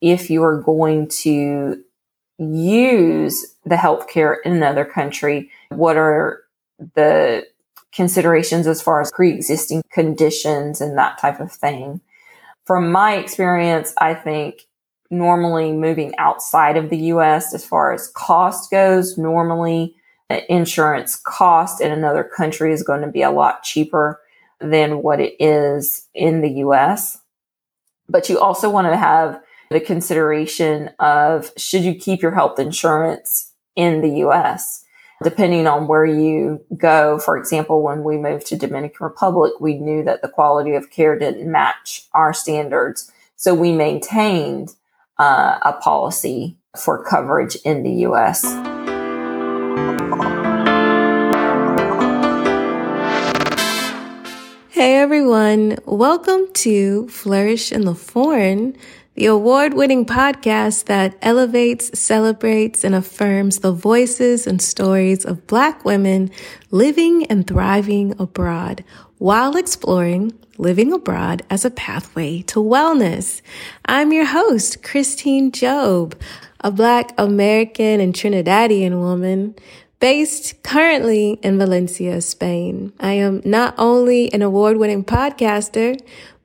if you are going to use the healthcare in another country, what are the considerations as far as pre-existing conditions and that type of thing. From my experience, I think normally moving outside of the US as far as cost goes, normally insurance cost in another country is going to be a lot cheaper than what it is in the US. But you also want to have the consideration of should you keep your health insurance in the US? Depending on where you go, for example, when we moved to Dominican Republic, we knew that the quality of care didn't match our standards. So we maintained uh, a policy for coverage in the US. Hey everyone, welcome to Flourish in the Foreign, the award winning podcast that elevates, celebrates, and affirms the voices and stories of Black women living and thriving abroad while exploring living abroad as a pathway to wellness. I'm your host, Christine Job, a Black American and Trinidadian woman based currently in Valencia, Spain. I am not only an award winning podcaster,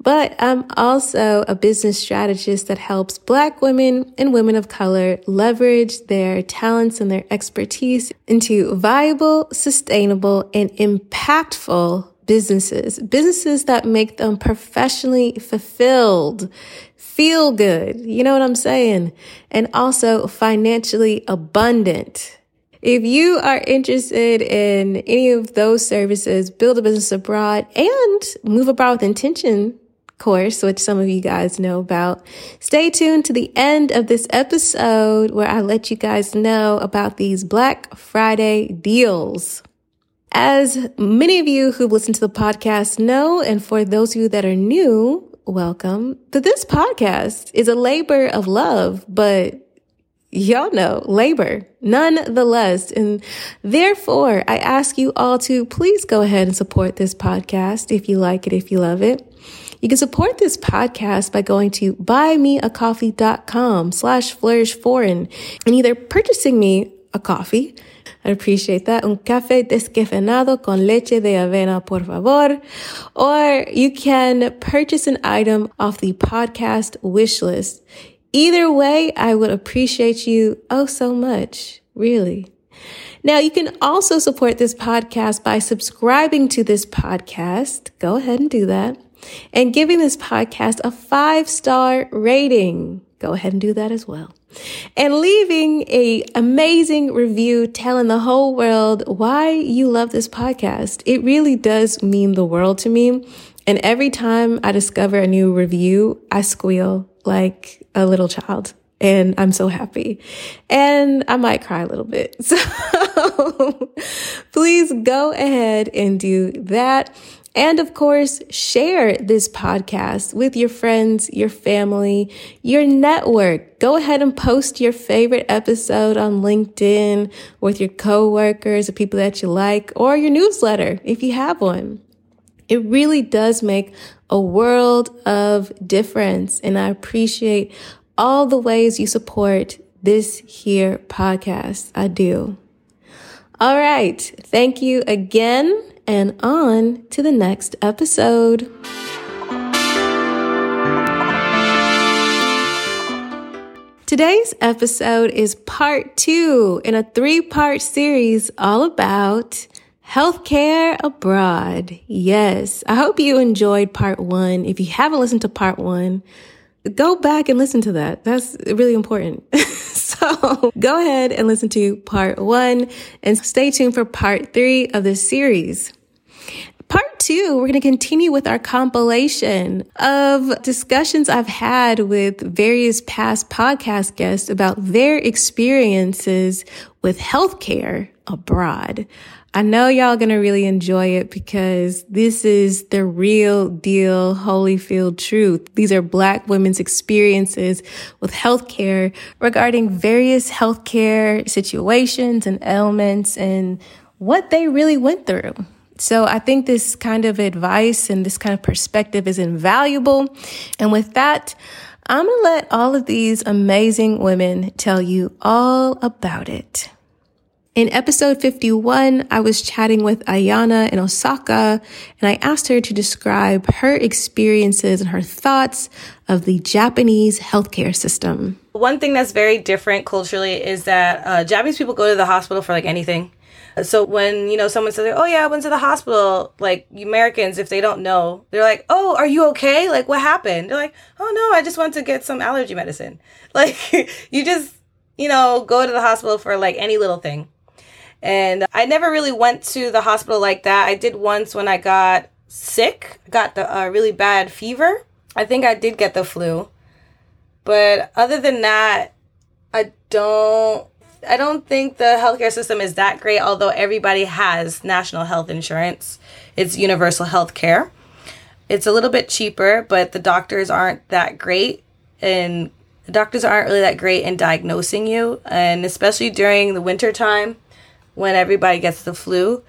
but I'm also a business strategist that helps Black women and women of color leverage their talents and their expertise into viable, sustainable, and impactful businesses, businesses that make them professionally fulfilled, feel good. You know what I'm saying? And also financially abundant. If you are interested in any of those services, build a business abroad and move abroad with intention course, which some of you guys know about. Stay tuned to the end of this episode where I let you guys know about these Black Friday deals. As many of you who've listened to the podcast know, and for those of you that are new, welcome. That this podcast is a labor of love, but y'all know labor nonetheless. And therefore, I ask you all to please go ahead and support this podcast if you like it, if you love it. You can support this podcast by going to buymeacoffee.com slash flourish foreign and either purchasing me a coffee. I appreciate that. Un café descafeinado con leche de avena, por favor. Or you can purchase an item off the podcast wish list. Either way, I would appreciate you oh so much, really. Now, you can also support this podcast by subscribing to this podcast. Go ahead and do that. And giving this podcast a five star rating. Go ahead and do that as well. And leaving a amazing review telling the whole world why you love this podcast. It really does mean the world to me. And every time I discover a new review, I squeal like a little child. And I'm so happy. And I might cry a little bit. So please go ahead and do that. And of course, share this podcast with your friends, your family, your network. Go ahead and post your favorite episode on LinkedIn with your coworkers, the people that you like, or your newsletter if you have one. It really does make a world of difference. And I appreciate all the ways you support this here podcast. I do. All right. Thank you again and on to the next episode. Today's episode is part two in a three part series all about Healthcare abroad. Yes. I hope you enjoyed part one. If you haven't listened to part one, go back and listen to that. That's really important. so go ahead and listen to part one and stay tuned for part three of this series. Part two, we're going to continue with our compilation of discussions I've had with various past podcast guests about their experiences with healthcare abroad. I know y'all gonna really enjoy it because this is the real deal Holyfield truth. These are black women's experiences with healthcare regarding various healthcare situations and ailments and what they really went through. So I think this kind of advice and this kind of perspective is invaluable. And with that, I'm to let all of these amazing women tell you all about it. In episode 51, I was chatting with Ayana in Osaka, and I asked her to describe her experiences and her thoughts of the Japanese healthcare system. One thing that's very different culturally is that uh, Japanese people go to the hospital for like anything. So when you know someone says, "Oh yeah, I went to the hospital," like Americans, if they don't know, they're like, "Oh, are you okay? Like what happened?" They're like, "Oh no, I just went to get some allergy medicine." Like you just you know go to the hospital for like any little thing. And I never really went to the hospital like that. I did once when I got sick, got the uh, really bad fever. I think I did get the flu. But other than that, I don't I don't think the healthcare system is that great although everybody has national health insurance. It's universal health care. It's a little bit cheaper, but the doctors aren't that great and the doctors aren't really that great in diagnosing you and especially during the winter time when everybody gets the flu,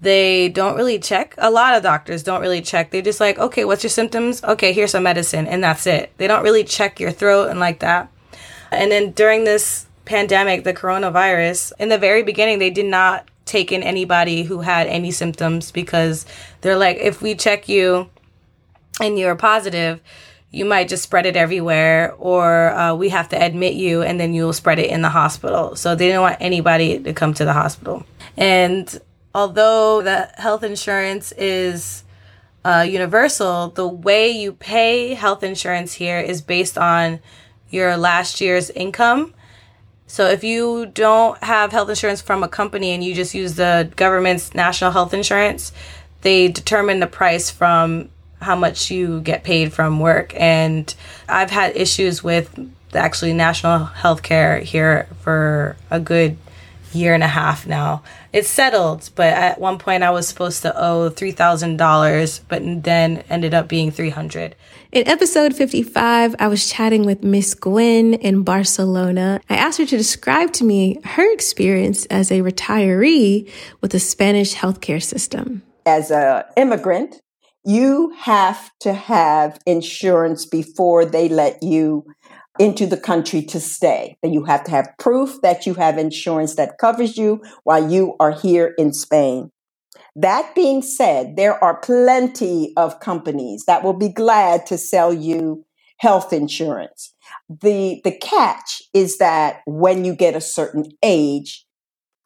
they don't really check. A lot of doctors don't really check. They're just like, okay, what's your symptoms? Okay, here's some medicine, and that's it. They don't really check your throat and like that. And then during this pandemic, the coronavirus, in the very beginning, they did not take in anybody who had any symptoms because they're like, if we check you and you're positive, you might just spread it everywhere, or uh, we have to admit you and then you'll spread it in the hospital. So they didn't want anybody to come to the hospital. And although the health insurance is uh, universal, the way you pay health insurance here is based on your last year's income. So if you don't have health insurance from a company and you just use the government's national health insurance, they determine the price from how much you get paid from work. And I've had issues with actually national health care here for a good year and a half now. It's settled, but at one point I was supposed to owe $3,000, but then ended up being 300. In episode 55, I was chatting with Miss Gwen in Barcelona. I asked her to describe to me her experience as a retiree with the Spanish healthcare system. As an immigrant, you have to have insurance before they let you into the country to stay. You have to have proof that you have insurance that covers you while you are here in Spain. That being said, there are plenty of companies that will be glad to sell you health insurance. The, the catch is that when you get a certain age,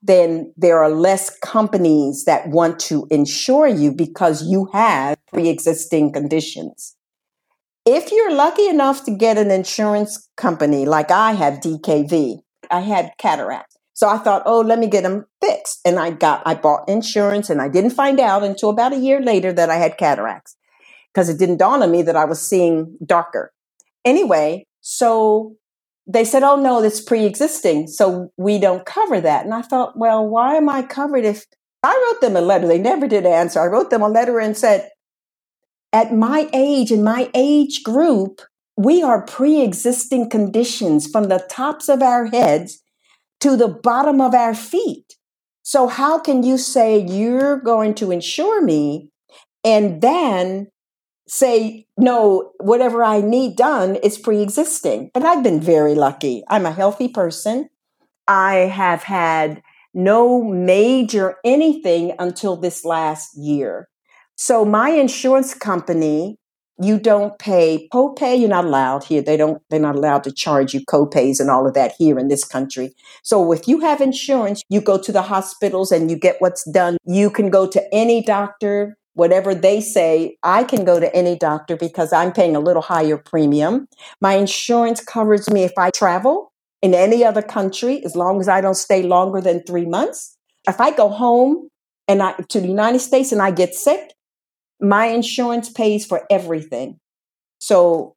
then there are less companies that want to insure you because you have pre existing conditions. If you're lucky enough to get an insurance company like I have, DKV, I had cataracts. So I thought, oh, let me get them fixed. And I got, I bought insurance and I didn't find out until about a year later that I had cataracts because it didn't dawn on me that I was seeing darker. Anyway, so they said, oh no, that's pre-existing. So we don't cover that. And I thought, well, why am I covered if I wrote them a letter? They never did answer. I wrote them a letter and said, at my age and my age group, we are pre-existing conditions from the tops of our heads to the bottom of our feet. So how can you say you're going to insure me and then say, no, whatever I need done is pre existing. And I've been very lucky. I'm a healthy person. I have had no major anything until this last year. So my insurance company, you don't pay copay. You're not allowed here. They don't, they're not allowed to charge you copays and all of that here in this country. So if you have insurance, you go to the hospitals and you get what's done. You can go to any doctor whatever they say, I can go to any doctor because I'm paying a little higher premium. My insurance covers me if I travel in any other country, as long as I don't stay longer than three months. If I go home and I to the United States and I get sick, my insurance pays for everything. So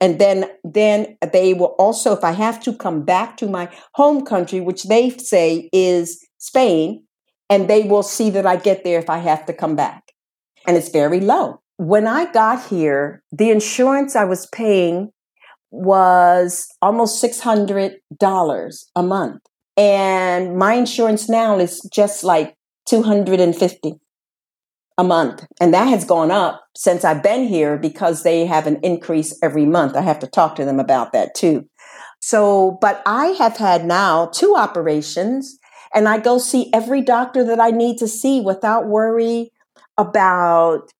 and then then they will also if I have to come back to my home country, which they say is Spain, and they will see that I get there if I have to come back and it's very low. When I got here, the insurance I was paying was almost $600 a month. And my insurance now is just like 250. a month. And that has gone up since I've been here because they have an increase every month. I have to talk to them about that too. So, but I have had now two operations and I go see every doctor that I need to see without worry about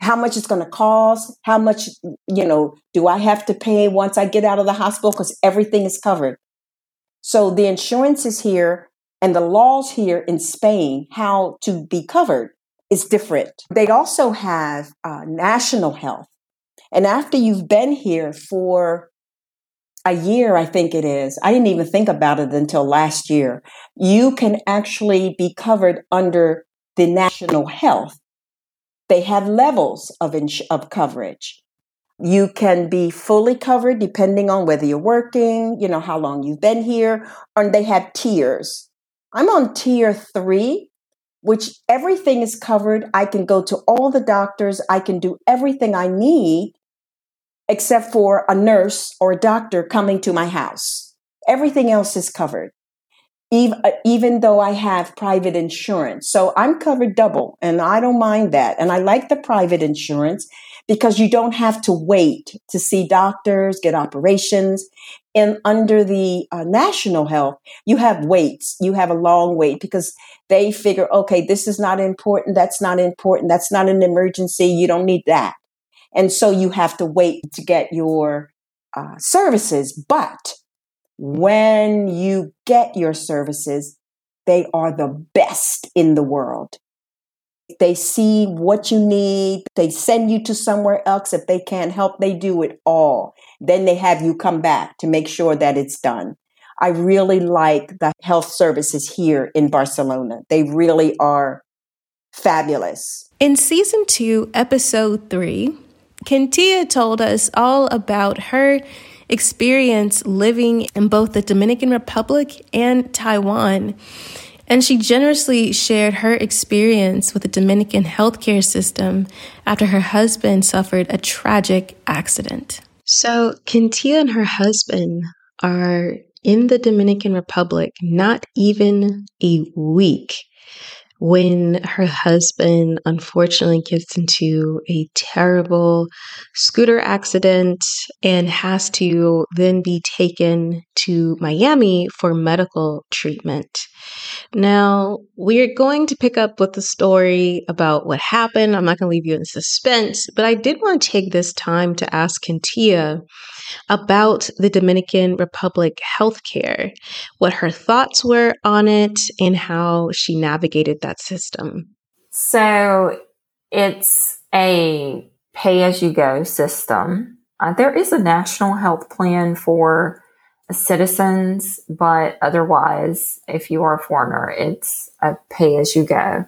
how much it's going to cost, how much, you know, do I have to pay once I get out of the hospital because everything is covered. So the insurance is here and the laws here in Spain, how to be covered is different. They also have uh, national health. And after you've been here for a year, I think it is, I didn't even think about it until last year, you can actually be covered under the national health. They have levels of, ins- of coverage. You can be fully covered depending on whether you're working, you know, how long you've been here, and they have tiers. I'm on tier three, which everything is covered. I can go to all the doctors. I can do everything I need except for a nurse or a doctor coming to my house. Everything else is covered even, uh, even though I have private insurance. So I'm covered double and I don't mind that. And I like the private insurance because you don't have to wait to see doctors, get operations. And under the uh, national health, you have waits. You have a long wait because they figure, okay, this is not important. That's not important. That's not an emergency. You don't need that. And so you have to wait to get your uh, services. But when you get your services, they are the best in the world. They see what you need. They send you to somewhere else. If they can't help, they do it all. Then they have you come back to make sure that it's done. I really like the health services here in Barcelona. They really are fabulous. In season two, episode three, Kentia told us all about her experience living in both the Dominican Republic and Taiwan. And she generously shared her experience with the Dominican healthcare system after her husband suffered a tragic accident. So, Kentia and her husband are in the Dominican Republic not even a week when her husband unfortunately gets into a terrible scooter accident and has to then be taken to Miami for medical treatment. Now, we're going to pick up with the story about what happened. I'm not going to leave you in suspense, but I did want to take this time to ask Kentia about the Dominican Republic healthcare, what her thoughts were on it, and how she navigated that system. So it's a pay as you go system. Uh, there is a national health plan for citizens, but otherwise, if you are a foreigner, it's a pay as you go.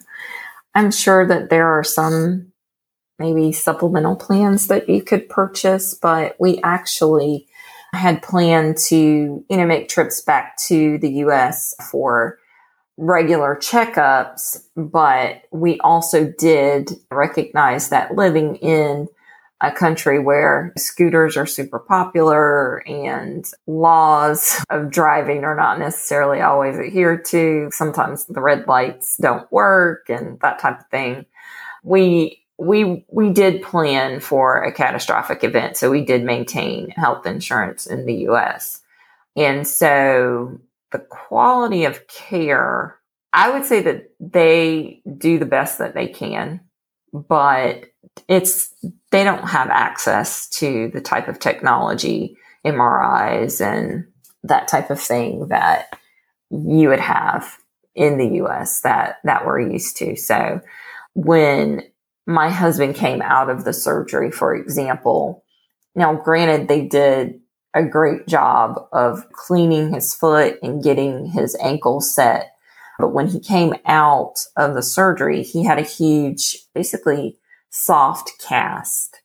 I'm sure that there are some maybe supplemental plans that you could purchase, but we actually had planned to, you know, make trips back to the US for regular checkups, but we also did recognize that living in a country where scooters are super popular and laws of driving are not necessarily always adhered to. Sometimes the red lights don't work and that type of thing. We we we did plan for a catastrophic event, so we did maintain health insurance in the U.S. And so the quality of care, I would say that they do the best that they can, but it's they don't have access to the type of technology, MRIs, and that type of thing that you would have in the US that that we're used to. So when my husband came out of the surgery, for example, now granted they did a great job of cleaning his foot and getting his ankle set. But when he came out of the surgery, he had a huge, basically soft cast.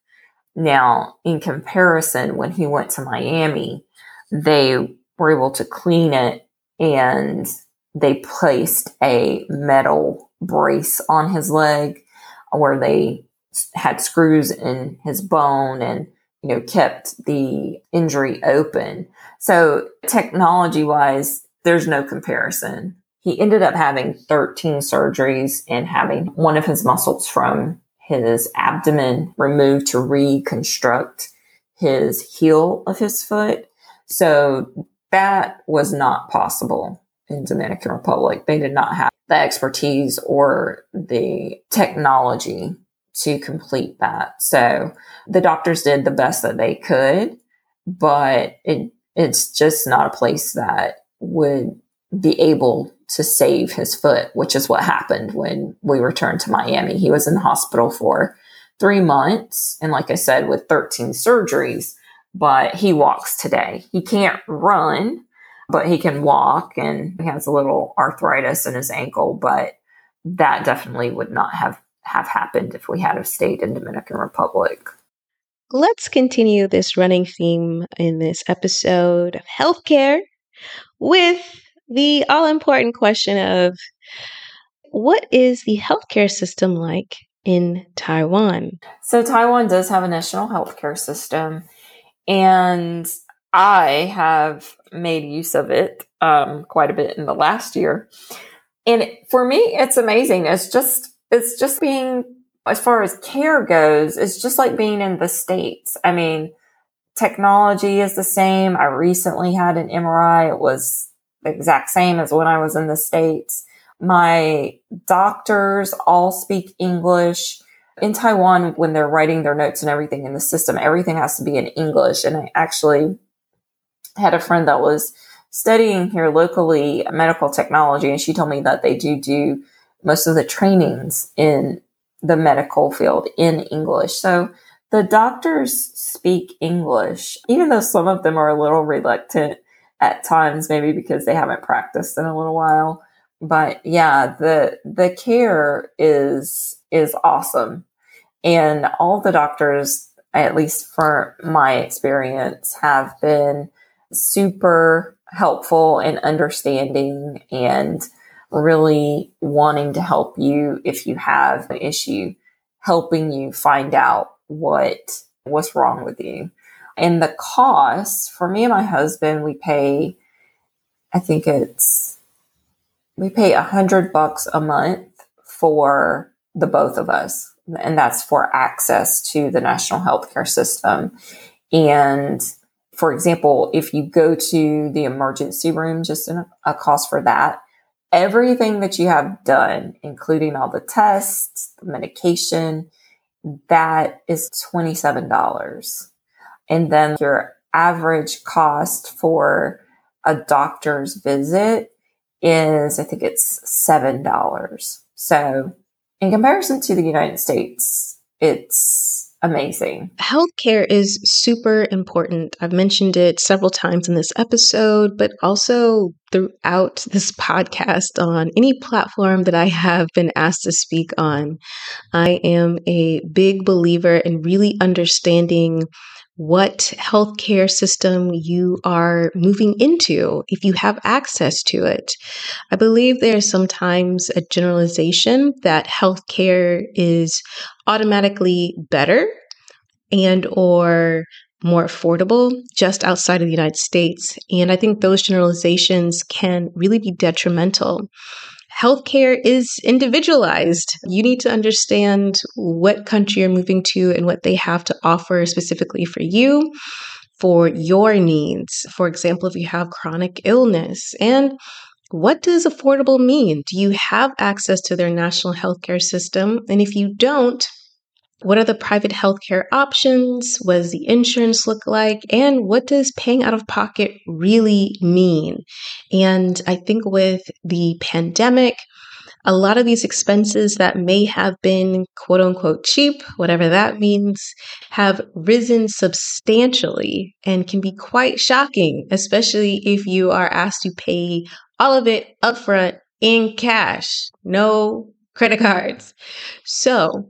Now, in comparison, when he went to Miami, they were able to clean it and they placed a metal brace on his leg where they had screws in his bone and you know kept the injury open so technology wise there's no comparison he ended up having 13 surgeries and having one of his muscles from his abdomen removed to reconstruct his heel of his foot. So that was not possible in Dominican Republic. They did not have the expertise or the technology to complete that. So the doctors did the best that they could, but it it's just not a place that would be able to save his foot, which is what happened when we returned to Miami. He was in the hospital for three months. And like I said, with 13 surgeries, but he walks today. He can't run, but he can walk and he has a little arthritis in his ankle, but that definitely would not have, have happened if we had have stayed in Dominican Republic. Let's continue this running theme in this episode of healthcare with the all important question of what is the healthcare system like in Taiwan? So, Taiwan does have a national healthcare system, and I have made use of it um, quite a bit in the last year. And for me, it's amazing. It's just, it's just being as far as care goes, it's just like being in the States. I mean, technology is the same. I recently had an MRI. It was the exact same as when I was in the States. My doctors all speak English. In Taiwan, when they're writing their notes and everything in the system, everything has to be in English. And I actually had a friend that was studying here locally medical technology, and she told me that they do do most of the trainings in the medical field in English. So the doctors speak English, even though some of them are a little reluctant at times, maybe because they haven't practiced in a little while. But yeah, the the care is is awesome. And all the doctors, at least for my experience, have been super helpful and understanding and really wanting to help you if you have an issue, helping you find out what what's wrong with you. And the cost for me and my husband, we pay, I think it's, we pay a hundred bucks a month for the both of us. And that's for access to the national healthcare system. And for example, if you go to the emergency room, just a, a cost for that everything that you have done, including all the tests, the medication, that is $27. And then your average cost for a doctor's visit is, I think it's $7. So in comparison to the United States, it's amazing. Healthcare is super important. I've mentioned it several times in this episode, but also throughout this podcast on any platform that I have been asked to speak on. I am a big believer in really understanding what healthcare system you are moving into if you have access to it. I believe there's sometimes a generalization that healthcare is automatically better and or more affordable just outside of the United States. And I think those generalizations can really be detrimental healthcare is individualized. You need to understand what country you're moving to and what they have to offer specifically for you, for your needs. For example, if you have chronic illness and what does affordable mean? Do you have access to their national healthcare system? And if you don't, what are the private healthcare options? What does the insurance look like? And what does paying out of pocket really mean? And I think with the pandemic, a lot of these expenses that may have been quote unquote cheap, whatever that means, have risen substantially and can be quite shocking, especially if you are asked to pay all of it upfront in cash, no credit cards. So,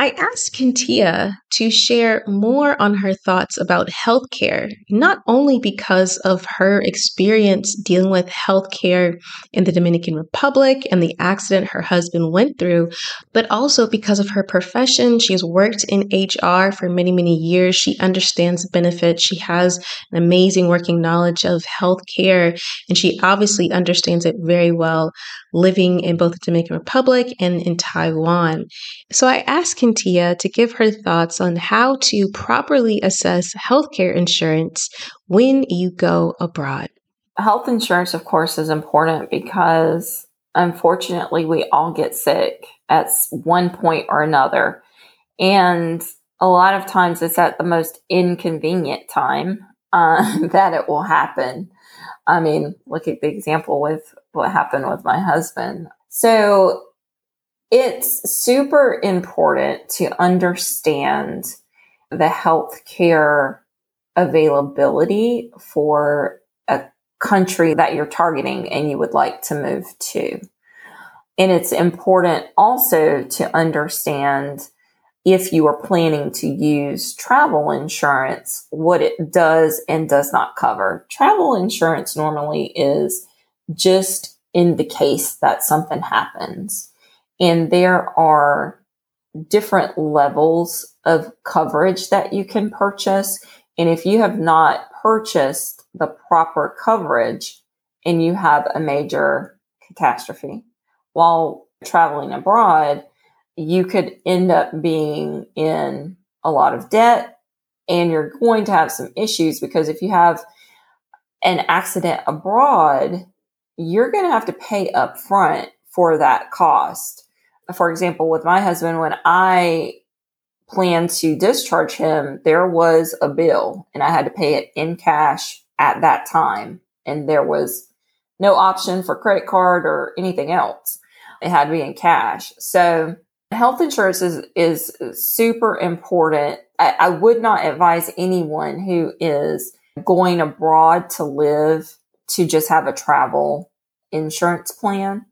I asked Kintia to share more on her thoughts about healthcare, not only because of her experience dealing with healthcare in the Dominican Republic and the accident her husband went through, but also because of her profession. She has worked in HR for many, many years. She understands the benefits. She has an amazing working knowledge of healthcare, and she obviously understands it very well living in both the Dominican Republic and in Taiwan. So I asked Kintia to give her thoughts on how to properly assess healthcare insurance when you go abroad. Health insurance, of course, is important because unfortunately we all get sick at one point or another. And a lot of times it's at the most inconvenient time uh, that it will happen. I mean, look at the example with what happened with my husband. So it's super important to understand the healthcare availability for a country that you're targeting and you would like to move to. And it's important also to understand if you are planning to use travel insurance, what it does and does not cover. Travel insurance normally is just in the case that something happens. And there are different levels of coverage that you can purchase. And if you have not purchased the proper coverage and you have a major catastrophe while traveling abroad, you could end up being in a lot of debt and you're going to have some issues because if you have an accident abroad, you're going to have to pay up front for that cost. For example, with my husband, when I planned to discharge him, there was a bill and I had to pay it in cash at that time. And there was no option for credit card or anything else. It had to be in cash. So Health insurance is, is super important. I, I would not advise anyone who is going abroad to live to just have a travel insurance plan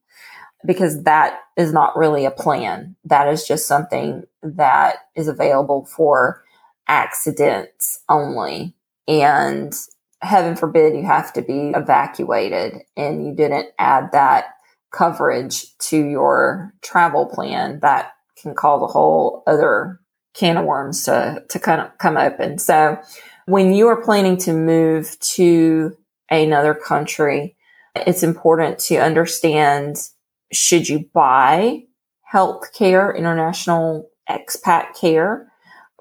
because that is not really a plan. That is just something that is available for accidents only. And heaven forbid you have to be evacuated and you didn't add that coverage to your travel plan, that can cause a whole other can of worms to, to kind of come open. So when you are planning to move to another country, it's important to understand should you buy health care, international expat care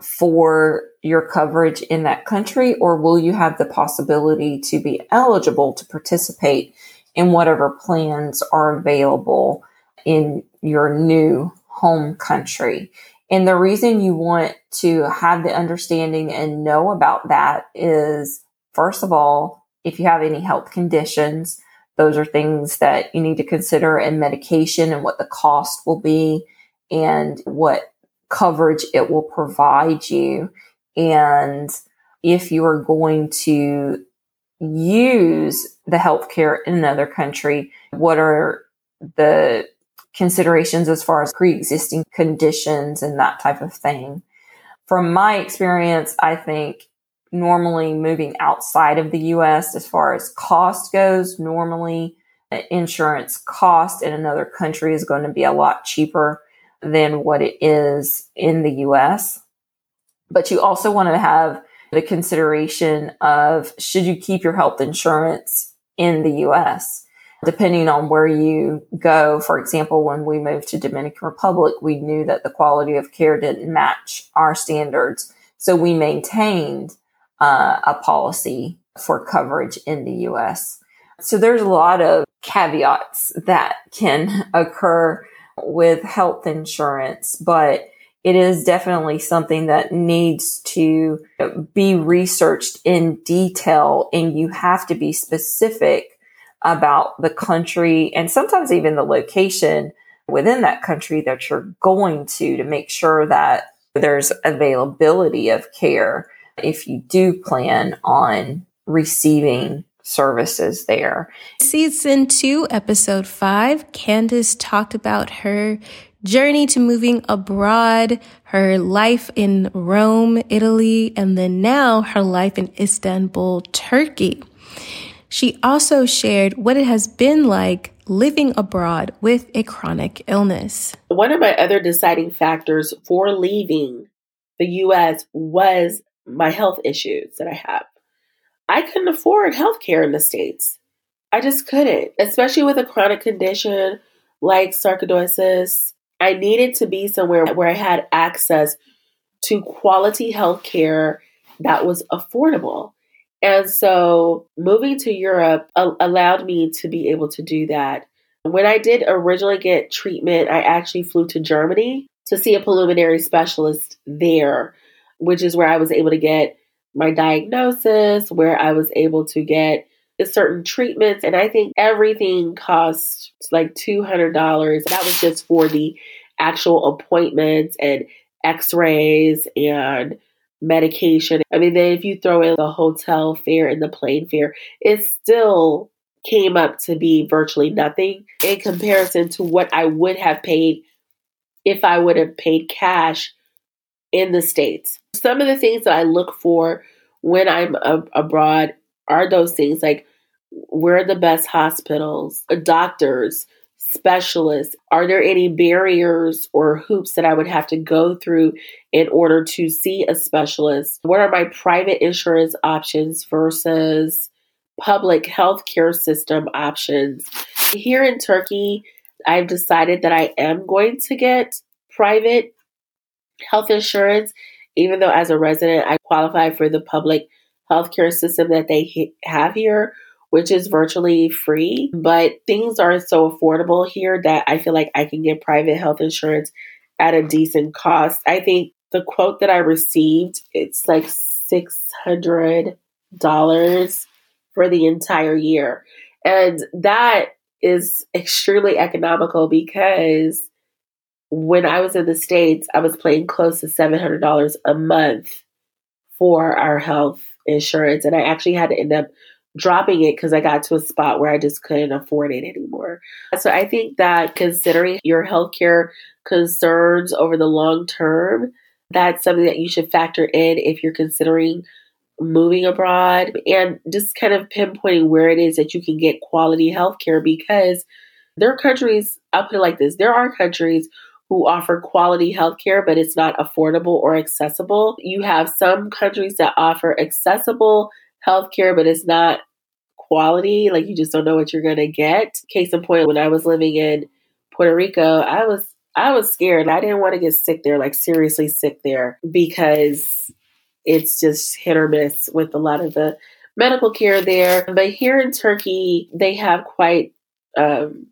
for your coverage in that country, or will you have the possibility to be eligible to participate in whatever plans are available in your new home country. And the reason you want to have the understanding and know about that is, first of all, if you have any health conditions, those are things that you need to consider and medication and what the cost will be and what coverage it will provide you. And if you are going to use the healthcare in another country, what are the considerations as far as pre-existing conditions and that type of thing. From my experience, I think normally moving outside of the US as far as cost goes, normally insurance cost in another country is going to be a lot cheaper than what it is in the US. But you also want to have the consideration of should you keep your health insurance in the US? Depending on where you go, for example, when we moved to Dominican Republic, we knew that the quality of care didn't match our standards. So we maintained uh, a policy for coverage in the US. So there's a lot of caveats that can occur with health insurance, but it is definitely something that needs to be researched in detail and you have to be specific about the country and sometimes even the location within that country that you're going to to make sure that there's availability of care if you do plan on receiving services there. Season two, episode five, Candace talked about her journey to moving abroad, her life in Rome, Italy, and then now her life in Istanbul, Turkey. She also shared what it has been like living abroad with a chronic illness. One of my other deciding factors for leaving the US was my health issues that I have. I couldn't afford health care in the States. I just couldn't, especially with a chronic condition like sarcoidosis. I needed to be somewhere where I had access to quality health care that was affordable. And so moving to Europe allowed me to be able to do that. When I did originally get treatment, I actually flew to Germany to see a pulmonary specialist there, which is where I was able to get my diagnosis, where I was able to get certain treatments. And I think everything cost like $200. That was just for the actual appointments and x rays and medication. I mean, then if you throw in the hotel fare and the plane fare, it still came up to be virtually nothing in comparison to what I would have paid if I would have paid cash in the States. Some of the things that I look for when I'm abroad are those things like where are the best hospitals, uh, doctors, specialists? Are there any barriers or hoops that I would have to go through in order to see a specialist? What are my private insurance options versus public healthcare system options? Here in Turkey, I've decided that I am going to get private health insurance, even though as a resident, I qualify for the public healthcare system that they have here which is virtually free. But things are so affordable here that I feel like I can get private health insurance at a decent cost. I think the quote that I received, it's like $600 for the entire year. And that is extremely economical because when I was in the States, I was paying close to $700 a month for our health insurance. And I actually had to end up dropping it because I got to a spot where I just couldn't afford it anymore. So I think that considering your healthcare concerns over the long term, that's something that you should factor in if you're considering moving abroad and just kind of pinpointing where it is that you can get quality healthcare because there are countries, I'll put it like this there are countries who offer quality healthcare, but it's not affordable or accessible. You have some countries that offer accessible healthcare, but it's not quality. Like you just don't know what you're gonna get. Case in point, when I was living in Puerto Rico, I was I was scared. I didn't want to get sick there, like seriously sick there, because it's just hit or miss with a lot of the medical care there. But here in Turkey, they have quite um,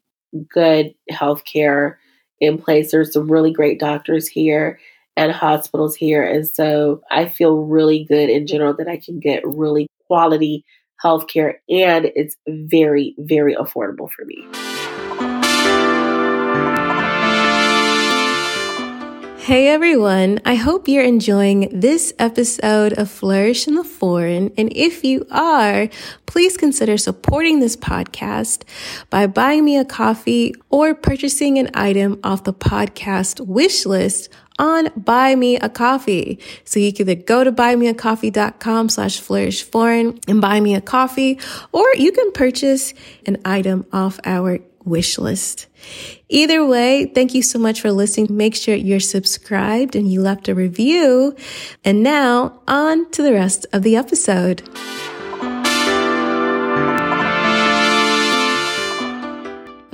good health care in place. There's some really great doctors here and hospitals here. And so I feel really good in general that I can get really quality healthcare and it's very, very affordable for me. Hey everyone, I hope you're enjoying this episode of Flourish in the Foreign. And if you are, please consider supporting this podcast by buying me a coffee or purchasing an item off the podcast wish list on Buy Me a Coffee. So you can either go to buymeacoffee.com slash flourish foreign and buy me a coffee, or you can purchase an item off our wish list. Either way, thank you so much for listening. Make sure you're subscribed and you left a review. And now on to the rest of the episode.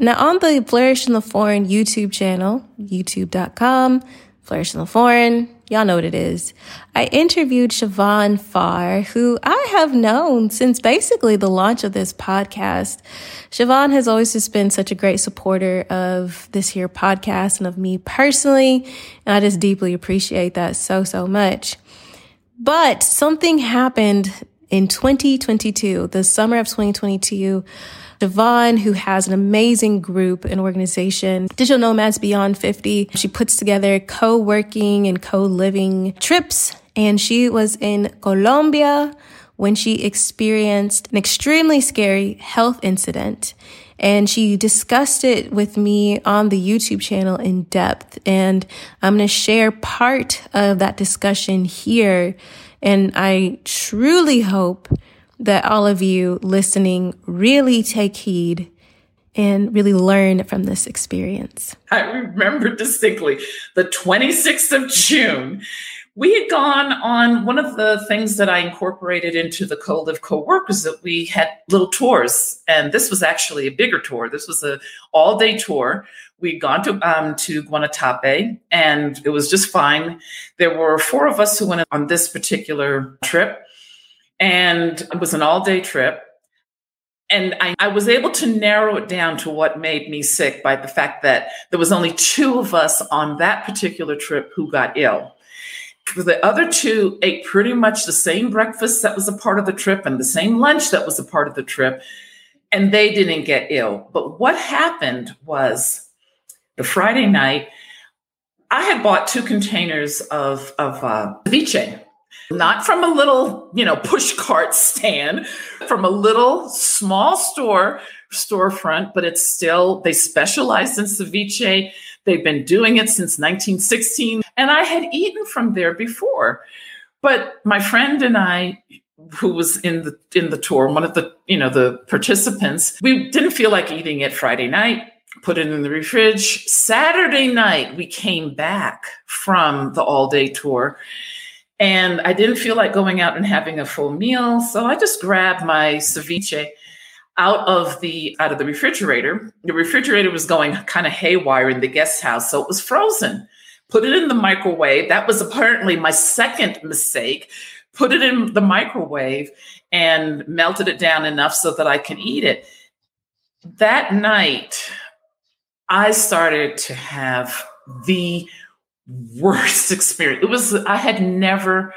Now on the Flourish in the Foreign YouTube channel, youtube.com Flourish the Foreign. Y'all know what it is. I interviewed Siobhan Farr, who I have known since basically the launch of this podcast. Siobhan has always just been such a great supporter of this here podcast and of me personally. And I just deeply appreciate that so, so much. But something happened in 2022, the summer of 2022 Siobhan, who has an amazing group and organization, Digital Nomads Beyond 50. She puts together co-working and co-living trips. And she was in Colombia when she experienced an extremely scary health incident. And she discussed it with me on the YouTube channel in depth. And I'm going to share part of that discussion here. And I truly hope that all of you listening really take heed and really learn from this experience. I remember distinctly the 26th of June. We had gone on one of the things that I incorporated into the co-live co-work was that we had little tours, and this was actually a bigger tour. This was a all-day tour. We'd gone to um, to Guanatape, and it was just fine. There were four of us who went on this particular trip, and it was an all-day trip. And I, I, was able to narrow it down to what made me sick by the fact that there was only two of us on that particular trip who got ill. The other two ate pretty much the same breakfast that was a part of the trip and the same lunch that was a part of the trip and they didn't get ill. But what happened was the friday night i had bought two containers of of uh, ceviche not from a little, you know, push cart stand, from a little small store storefront, but it's still they specialize in ceviche. They've been doing it since 1916, and I had eaten from there before. But my friend and I, who was in the in the tour, one of the you know the participants, we didn't feel like eating it Friday night. Put it in the fridge. Saturday night, we came back from the all day tour and I didn't feel like going out and having a full meal. So I just grabbed my ceviche out of the out of the refrigerator. The refrigerator was going kind of haywire in the guest house, so it was frozen. Put it in the microwave. That was apparently my second mistake. Put it in the microwave and melted it down enough so that I could eat it. That night, I started to have the worst experience. It was, I had never,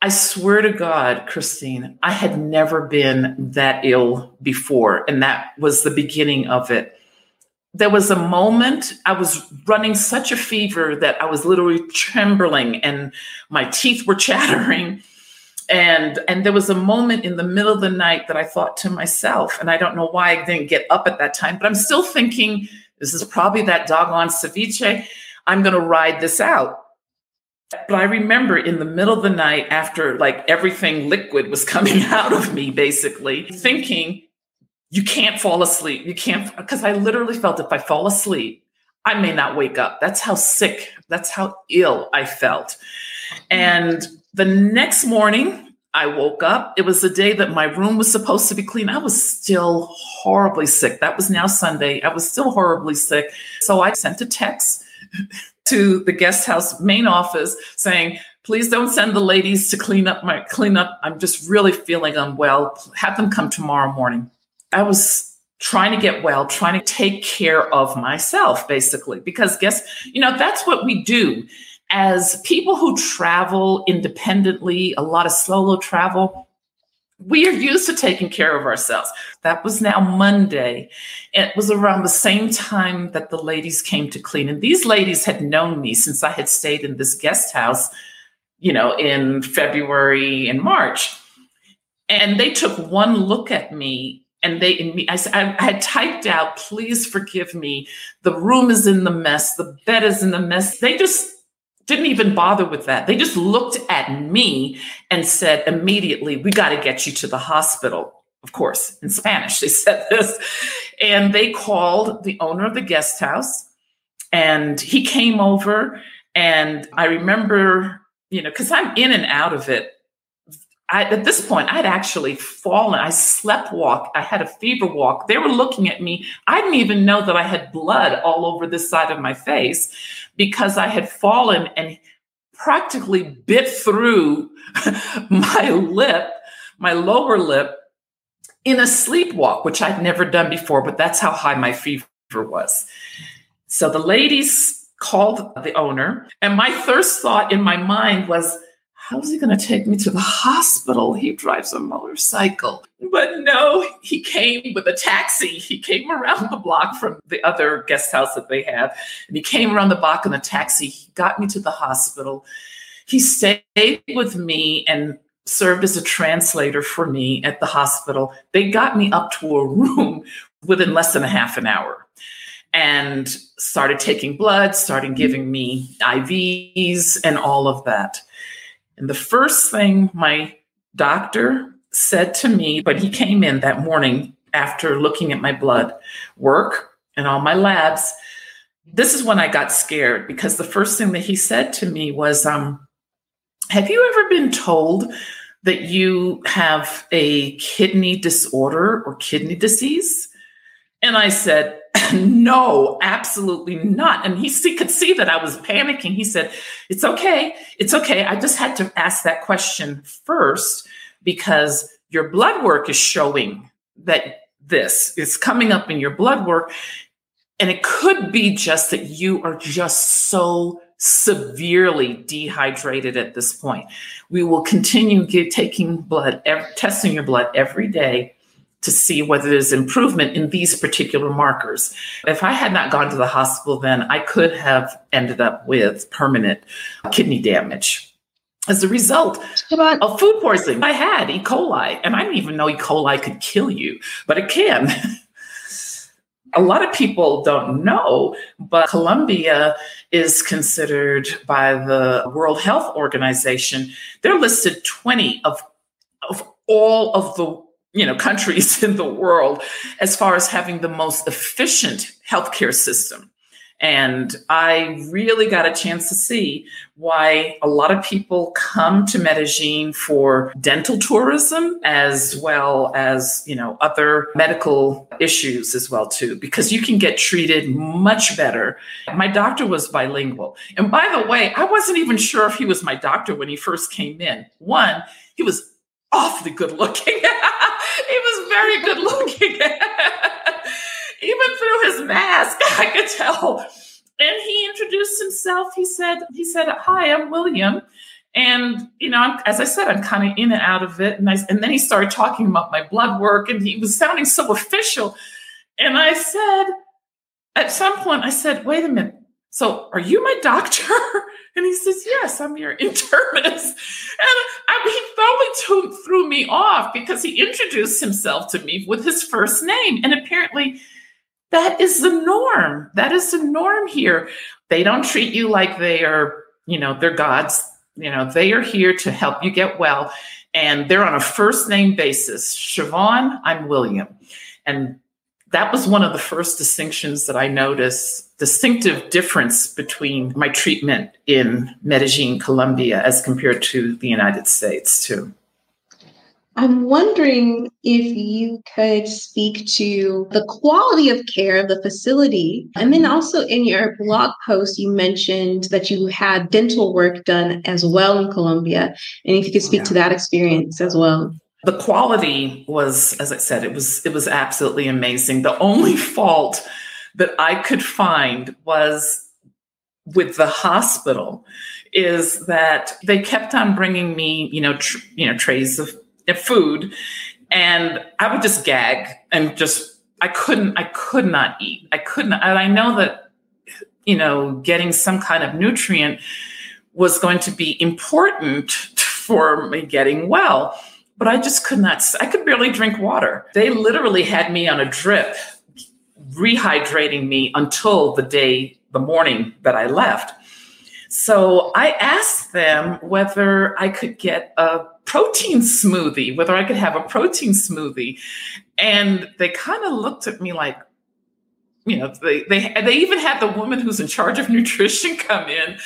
I swear to God, Christine, I had never been that ill before. And that was the beginning of it. There was a moment I was running such a fever that I was literally trembling and my teeth were chattering. And and there was a moment in the middle of the night that I thought to myself, and I don't know why I didn't get up at that time, but I'm still thinking, this is probably that doggone ceviche. I'm going to ride this out. But I remember in the middle of the night, after like everything liquid was coming out of me, basically thinking, you can't fall asleep. You can't, because I literally felt if I fall asleep, I may not wake up. That's how sick, that's how ill I felt. And the next morning, I woke up. It was the day that my room was supposed to be clean. I was still horribly sick. That was now Sunday. I was still horribly sick. So I sent a text to the guest house main office saying, please don't send the ladies to clean up my clean up. I'm just really feeling unwell. Have them come tomorrow morning. I was trying to get well, trying to take care of myself, basically, because guess, you know, that's what we do as people who travel independently, a lot of solo travel we are used to taking care of ourselves. That was now Monday. It was around the same time that the ladies came to clean. And these ladies had known me since I had stayed in this guest house, you know, in February and March. And they took one look at me and they and me I, I had typed out please forgive me the room is in the mess the bed is in the mess they just didn't even bother with that. They just looked at me and said immediately, We got to get you to the hospital. Of course, in Spanish, they said this. And they called the owner of the guest house and he came over. And I remember, you know, because I'm in and out of it I, at this point, I'd actually fallen. I slept walk. I had a fever walk. They were looking at me. I didn't even know that I had blood all over this side of my face because I had fallen and practically bit through my lip, my lower lip, in a sleepwalk, which I'd never done before, but that's how high my fever was. So the ladies called the owner, and my first thought in my mind was, how's he going to take me to the hospital? He drives a motorcycle. But no, he came with a taxi. He came around the block from the other guest house that they have. And he came around the block in a taxi. He got me to the hospital. He stayed with me and served as a translator for me at the hospital. They got me up to a room within less than a half an hour and started taking blood, started giving me IVs and all of that. And the first thing my doctor said to me, but he came in that morning after looking at my blood work and all my labs, this is when I got scared because the first thing that he said to me was, um, Have you ever been told that you have a kidney disorder or kidney disease? And I said, No, absolutely not. And he, could see that I was panicking. He said, It's okay. It's okay. I just had to ask that question first because your blood work is showing that this is coming up in your blood work. And it could be just that you are just so severely dehydrated at this point. We will continue get, taking blood, testing your blood every day to see whether there's improvement in these particular markers. If I had not gone to the hospital then, I could have ended up with permanent kidney damage as a result of food poisoning. I had E. coli, and I didn't even know E. coli could kill you, but it can. a lot of people don't know, but Colombia is considered by the World Health Organization, they're listed 20 of, of all of the you know countries in the world as far as having the most efficient healthcare system. And I really got a chance to see why a lot of people come to Medellin for dental tourism as well as, you know, other medical issues as well too because you can get treated much better. My doctor was bilingual. And by the way, I wasn't even sure if he was my doctor when he first came in. One, he was awfully good looking. he was very good looking. even through his mask, I could tell. And he introduced himself. He said, he said, hi, I'm William. And, you know, I'm, as I said, I'm kind of in and out of it. And, I, and then he started talking about my blood work and he was sounding so official. And I said, at some point, I said, wait a minute. So are you my doctor? And he says, yes, I'm your internist. And I, he totally threw me off because he introduced himself to me with his first name. And apparently, that is the norm. That is the norm here. They don't treat you like they are, you know, they're gods. You know, they are here to help you get well. And they're on a first name basis. Siobhan, I'm William. And that was one of the first distinctions that I noticed distinctive difference between my treatment in Medellin, Colombia, as compared to the United States, too. I'm wondering if you could speak to the quality of care of the facility. And then also in your blog post, you mentioned that you had dental work done as well in Colombia. And if you could speak yeah. to that experience as well. The quality was, as I said, it was it was absolutely amazing. The only fault that I could find was with the hospital is that they kept on bringing me, you know, tr- you know, trays of food and I would just gag and just I couldn't I could not eat. I couldn't and I know that you know getting some kind of nutrient was going to be important for me getting well, but I just could not I could barely drink water. They literally had me on a drip rehydrating me until the day the morning that I left. So I asked them whether I could get a protein smoothie, whether I could have a protein smoothie. And they kind of looked at me like, you know, they, they they even had the woman who's in charge of nutrition come in,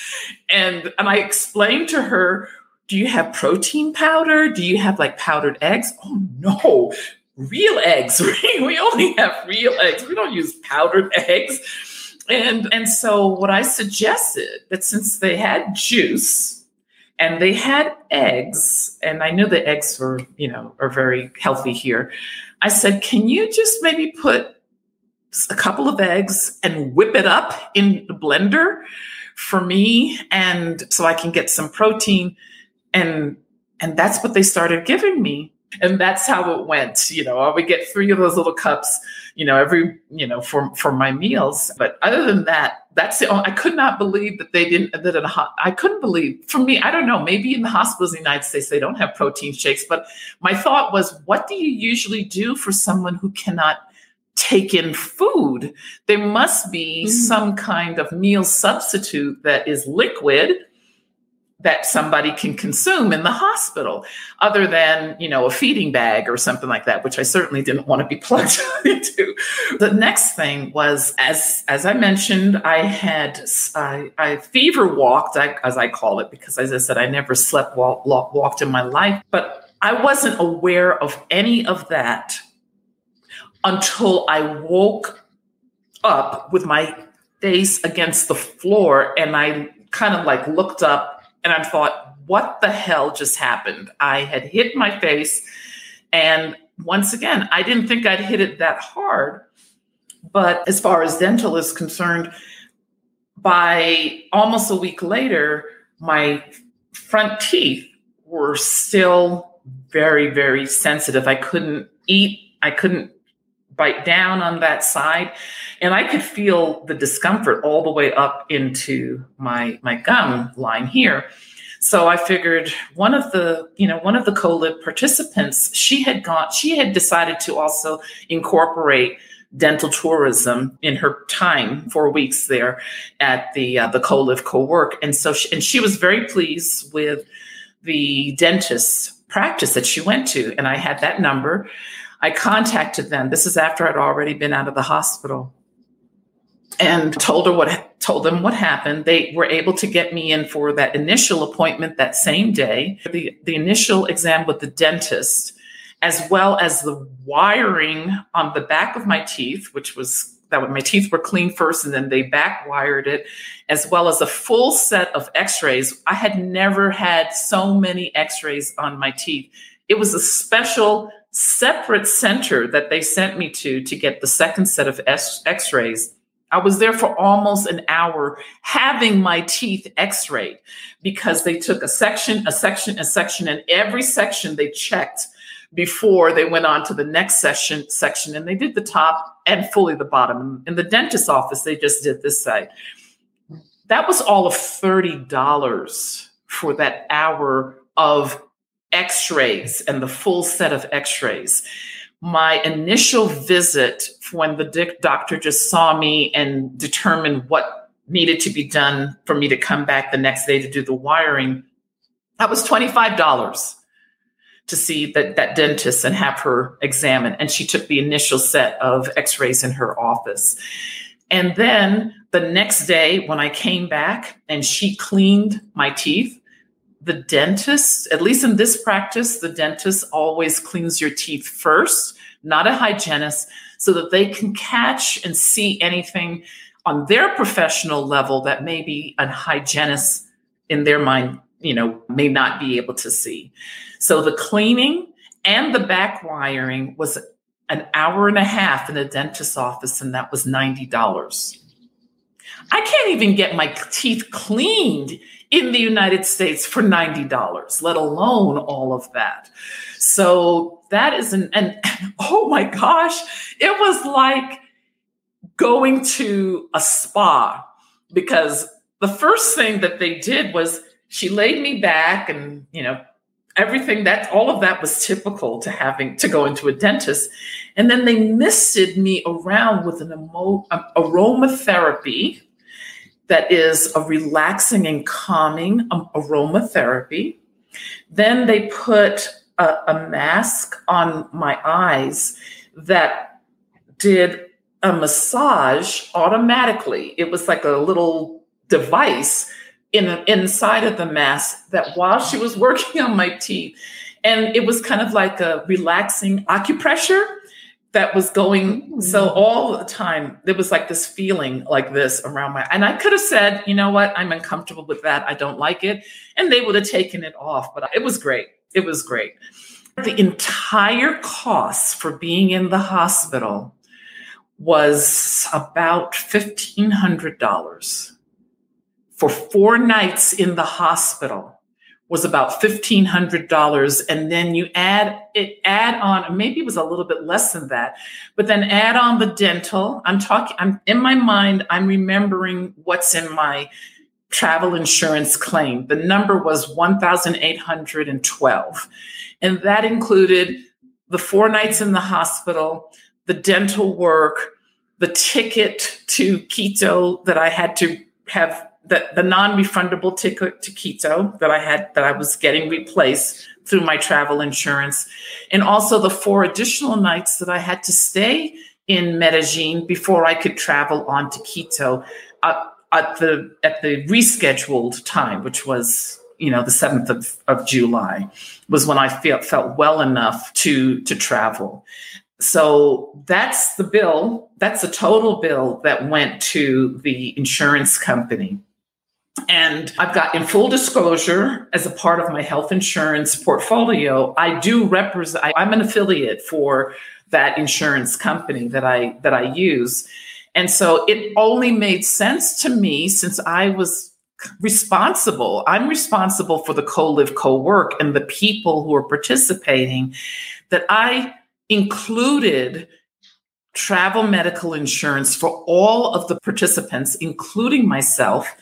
and and I explained to her, "Do you have protein powder? Do you have like powdered eggs?" Oh no, real eggs. we only have real eggs. We don't use powdered eggs. And and so what I suggested that since they had juice, and they had eggs and i knew the eggs were you know are very healthy here i said can you just maybe put a couple of eggs and whip it up in the blender for me and so i can get some protein and and that's what they started giving me and that's how it went. You know, I would get three of those little cups, you know, every, you know, for for my meals. But other than that, that's the only, I could not believe that they didn't that in a, I couldn't believe for me. I don't know. Maybe in the hospitals in the United States they don't have protein shakes, but my thought was, what do you usually do for someone who cannot take in food? There must be mm-hmm. some kind of meal substitute that is liquid that somebody can consume in the hospital other than you know a feeding bag or something like that which i certainly didn't want to be plugged into. The next thing was as as i mentioned i had i, I fever walked I, as i call it because as i said i never slept walk, walked in my life but i wasn't aware of any of that until i woke up with my face against the floor and i kind of like looked up and I thought, what the hell just happened? I had hit my face. And once again, I didn't think I'd hit it that hard. But as far as dental is concerned, by almost a week later, my front teeth were still very, very sensitive. I couldn't eat, I couldn't bite down on that side. And i could feel the discomfort all the way up into my my gum line here. So i figured one of the you know one of the co-live participants she had gone she had decided to also incorporate dental tourism in her time four weeks there at the uh, the co-live co-work. And so she, and she was very pleased with the dentist practice that she went to. And i had that number I contacted them. This is after I'd already been out of the hospital and told her what told them what happened. They were able to get me in for that initial appointment that same day, the, the initial exam with the dentist, as well as the wiring on the back of my teeth, which was that my teeth were clean first and then they back wired it, as well as a full set of x-rays. I had never had so many x-rays on my teeth. It was a special separate center that they sent me to to get the second set of x rays. I was there for almost an hour having my teeth x rayed because they took a section, a section, a section, and every section they checked before they went on to the next session section and they did the top and fully the bottom. In the dentist's office, they just did this side. That was all of $30 for that hour of x rays and the full set of x rays. My initial visit, when the doctor just saw me and determined what needed to be done for me to come back the next day to do the wiring, that was $25 to see that, that dentist and have her examined. And she took the initial set of x rays in her office. And then the next day, when I came back and she cleaned my teeth, the dentist, at least in this practice, the dentist always cleans your teeth first, not a hygienist, so that they can catch and see anything on their professional level that maybe a hygienist in their mind, you know, may not be able to see. So the cleaning and the back wiring was an hour and a half in a dentist's office, and that was $90. I can't even get my teeth cleaned in the United States for $90, let alone all of that. So that is an, and oh my gosh, it was like going to a spa because the first thing that they did was she laid me back and, you know, everything that all of that was typical to having to go into a dentist and then they misted me around with an emo, um, aromatherapy that is a relaxing and calming um, aromatherapy. Then they put a, a mask on my eyes that did a massage automatically. It was like a little device in inside of the mask that while she was working on my teeth, and it was kind of like a relaxing acupressure that was going mm-hmm. so all the time there was like this feeling like this around my and i could have said you know what? I'm uncomfortable with that. I don't like it. And they would have taken it off but it was great. It was great. The entire cost for being in the hospital was about $1500 for four nights in the hospital was about $1500 and then you add it add on maybe it was a little bit less than that but then add on the dental. I'm talking i'm in my mind i'm remembering what's in my travel insurance claim. The number was 1812 and that included the four nights in the hospital the dental work the ticket to quito that i had to have the, the non-refundable ticket to Quito that I had that I was getting replaced through my travel insurance, and also the four additional nights that I had to stay in Medellin before I could travel on to Quito uh, at the at the rescheduled time, which was you know the seventh of, of July, was when I felt felt well enough to to travel. So that's the bill. That's the total bill that went to the insurance company. And I've got in full disclosure, as a part of my health insurance portfolio, I do represent, I'm an affiliate for that insurance company that I that I use. And so it only made sense to me since I was responsible. I'm responsible for the co-live co-work and the people who are participating that I included travel medical insurance for all of the participants, including myself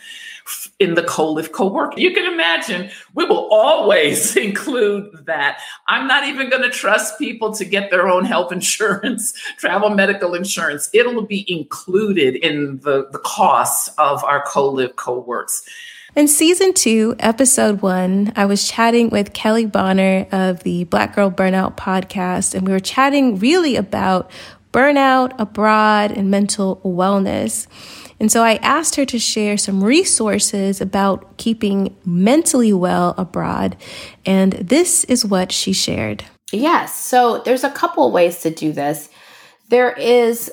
in the co-live co-work. You can imagine we will always include that. I'm not even going to trust people to get their own health insurance, travel medical insurance. It'll be included in the, the cost of our co-live co-works. In season two, episode one, I was chatting with Kelly Bonner of the Black Girl Burnout podcast, and we were chatting really about burnout abroad and mental wellness. And so I asked her to share some resources about keeping mentally well abroad. And this is what she shared. Yes. So there's a couple ways to do this. There is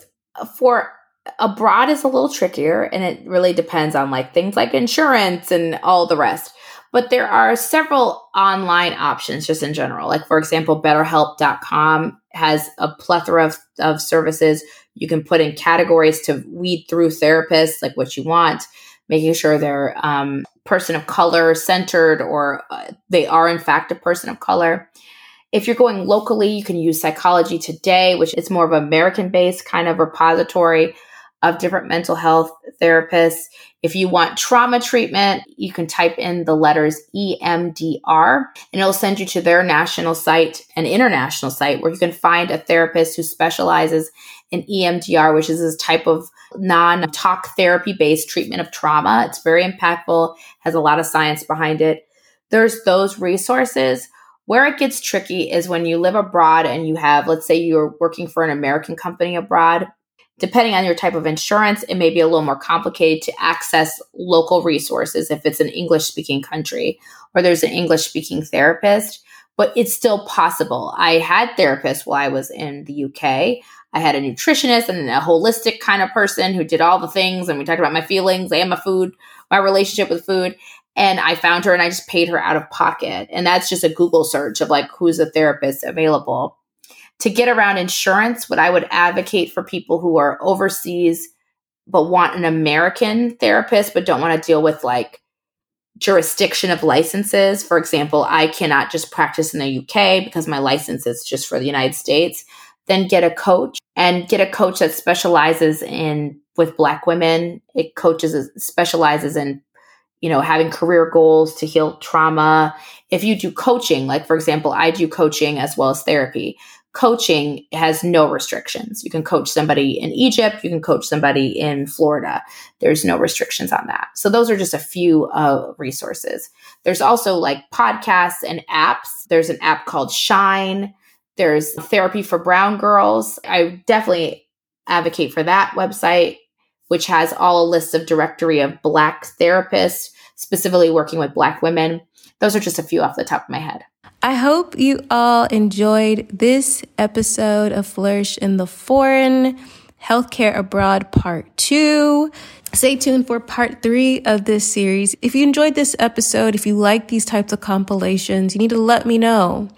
for abroad is a little trickier and it really depends on like things like insurance and all the rest. But there are several online options just in general. Like for example, betterhelp.com has a plethora of, of services you can put in categories to weed through therapists, like what you want, making sure they're um, person of color centered or uh, they are in fact a person of color. If you're going locally, you can use Psychology Today, which is more of an American based kind of repository of different mental health therapists. If you want trauma treatment, you can type in the letters EMDR and it'll send you to their national site and international site where you can find a therapist who specializes in EMDR, which is this type of non talk therapy based treatment of trauma. It's very impactful, has a lot of science behind it. There's those resources. Where it gets tricky is when you live abroad and you have, let's say you're working for an American company abroad Depending on your type of insurance, it may be a little more complicated to access local resources if it's an English speaking country or there's an English speaking therapist, but it's still possible. I had therapists while I was in the UK. I had a nutritionist and a holistic kind of person who did all the things. And we talked about my feelings and my food, my relationship with food. And I found her and I just paid her out of pocket. And that's just a Google search of like who's a therapist available to get around insurance, what I would advocate for people who are overseas but want an American therapist but don't want to deal with like jurisdiction of licenses. For example, I cannot just practice in the UK because my license is just for the United States. Then get a coach and get a coach that specializes in with black women. It coaches specializes in you know having career goals to heal trauma. If you do coaching, like for example, I do coaching as well as therapy coaching has no restrictions. You can coach somebody in Egypt, you can coach somebody in Florida. There's no restrictions on that. So those are just a few uh, resources. There's also like podcasts and apps. There's an app called Shine. There's Therapy for Brown Girls. I definitely advocate for that website, which has all a list of directory of Black therapists, specifically working with Black women. Those are just a few off the top of my head. I hope you all enjoyed this episode of Flourish in the Foreign Healthcare Abroad Part 2. Stay tuned for part three of this series. If you enjoyed this episode, if you like these types of compilations, you need to let me know.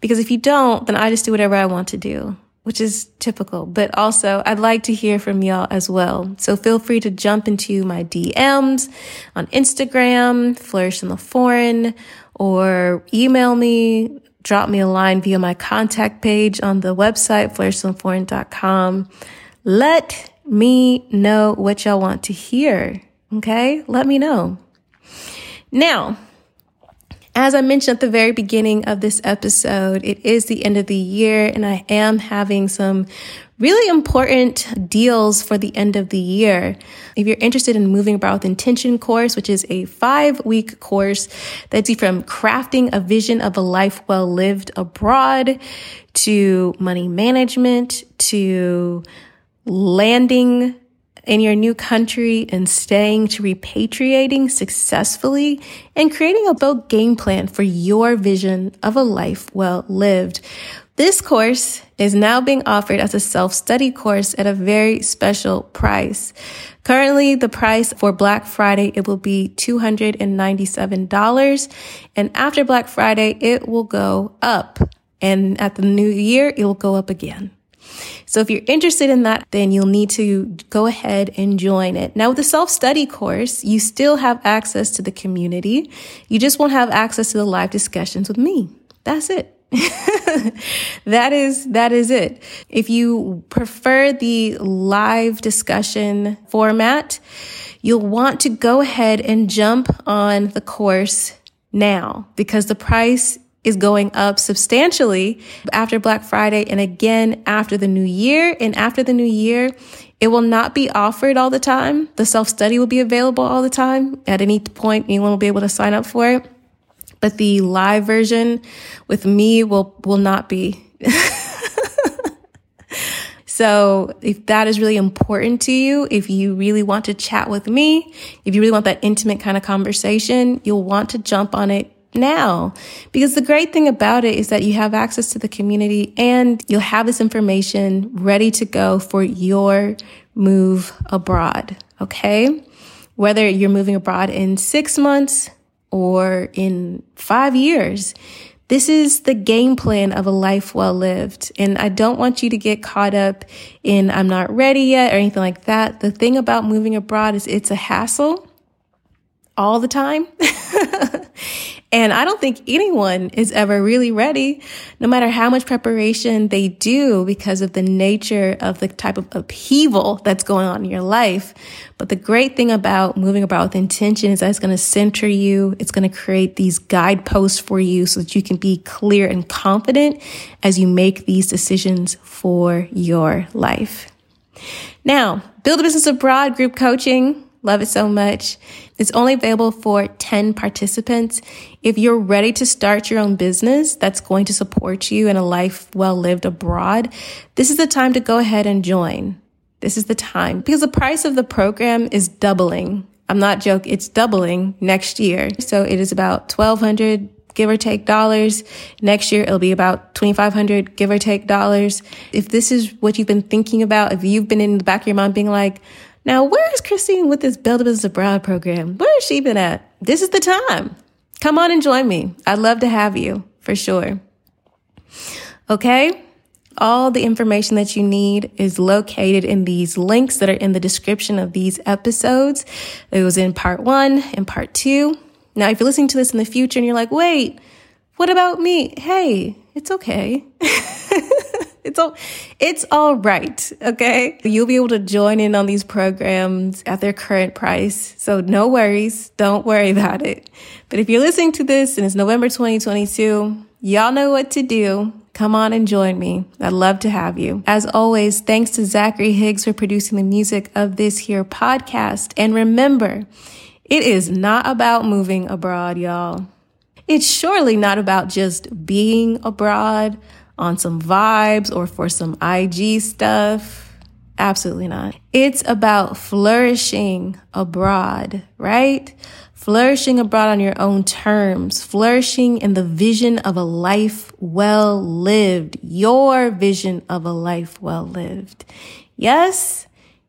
Because if you don't, then I just do whatever I want to do, which is typical. But also, I'd like to hear from y'all as well. So feel free to jump into my DMs on Instagram, Flourish in the Foreign, or email me, drop me a line via my contact page on the website, flourishintheforeign.com. Let me know what y'all want to hear. Okay. Let me know. Now, as I mentioned at the very beginning of this episode, it is the end of the year and I am having some really important deals for the end of the year. If you're interested in moving abroad with intention course, which is a five week course that's from crafting a vision of a life well lived abroad to money management to landing in your new country and staying to repatriating successfully and creating a bold game plan for your vision of a life well lived. This course is now being offered as a self-study course at a very special price. Currently, the price for Black Friday, it will be $297. And after Black Friday, it will go up. And at the new year, it will go up again. So if you're interested in that, then you'll need to go ahead and join it. Now with the self-study course, you still have access to the community. You just won't have access to the live discussions with me. That's it. that is that is it. If you prefer the live discussion format, you'll want to go ahead and jump on the course now because the price is going up substantially after Black Friday and again after the new year. And after the new year, it will not be offered all the time. The self study will be available all the time. At any point, anyone will be able to sign up for it but the live version with me will will not be. so, if that is really important to you, if you really want to chat with me, if you really want that intimate kind of conversation, you'll want to jump on it now. Because the great thing about it is that you have access to the community and you'll have this information ready to go for your move abroad. Okay. Whether you're moving abroad in six months, or in five years. This is the game plan of a life well lived. And I don't want you to get caught up in I'm not ready yet or anything like that. The thing about moving abroad is it's a hassle all the time. And I don't think anyone is ever really ready, no matter how much preparation they do because of the nature of the type of upheaval that's going on in your life. But the great thing about moving about with intention is that it's going to center you. It's going to create these guideposts for you so that you can be clear and confident as you make these decisions for your life. Now, build a business abroad group coaching Love it so much. It's only available for 10 participants. If you're ready to start your own business that's going to support you in a life well lived abroad, this is the time to go ahead and join. This is the time because the price of the program is doubling. I'm not joking. It's doubling next year. So it is about 1200 give or take dollars. Next year, it'll be about 2,500 give or take dollars. If this is what you've been thinking about, if you've been in the back of your mind being like, now, where is Christine with this Build a Business Abroad program? Where has she been at? This is the time. Come on and join me. I'd love to have you for sure. Okay? All the information that you need is located in these links that are in the description of these episodes. It was in part one and part two. Now, if you're listening to this in the future and you're like, wait, what about me? Hey, it's okay. It's all, it's all right. Okay. You'll be able to join in on these programs at their current price. So no worries. Don't worry about it. But if you're listening to this and it's November 2022, y'all know what to do. Come on and join me. I'd love to have you. As always, thanks to Zachary Higgs for producing the music of this here podcast. And remember, it is not about moving abroad, y'all. It's surely not about just being abroad on some vibes or for some IG stuff. Absolutely not. It's about flourishing abroad, right? Flourishing abroad on your own terms, flourishing in the vision of a life well lived, your vision of a life well lived. Yes?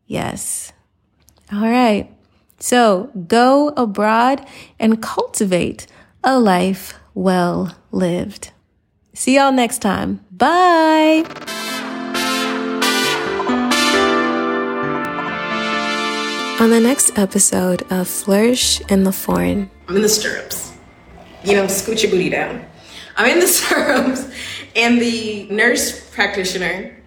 Yes. All right. So go abroad and cultivate a life well lived. See y'all next time. Bye. On the next episode of Flourish in the Foreign. I'm in the stirrups. you know, scoot your booty down. I'm in the stirrups, and the nurse practitioner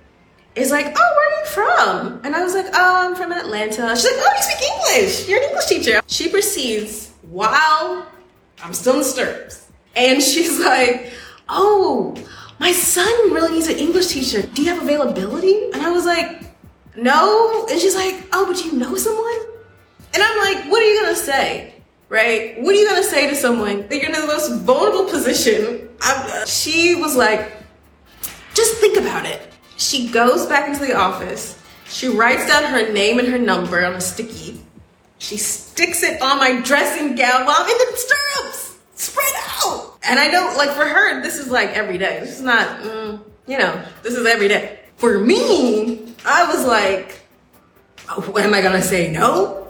is like, oh, where are you from? And I was like, oh, I'm from Atlanta. She's like, oh, you speak English. You're an English teacher. She proceeds, while I'm still in the stirrups, and she's like, oh, my son really needs an English teacher. Do you have availability? And I was like, no. And she's like, oh, but you know someone? And I'm like, what are you gonna say? Right? What are you gonna say to someone that you're in the most vulnerable position? I'm, she was like, just think about it. She goes back into the office. She writes down her name and her number on a sticky. She sticks it on my dressing gown while I'm in the stirrups, spread out. And I know, like, for her, this is like every day. This is not, mm, you know, this is every day. For me, I was like, oh, am I gonna say? No?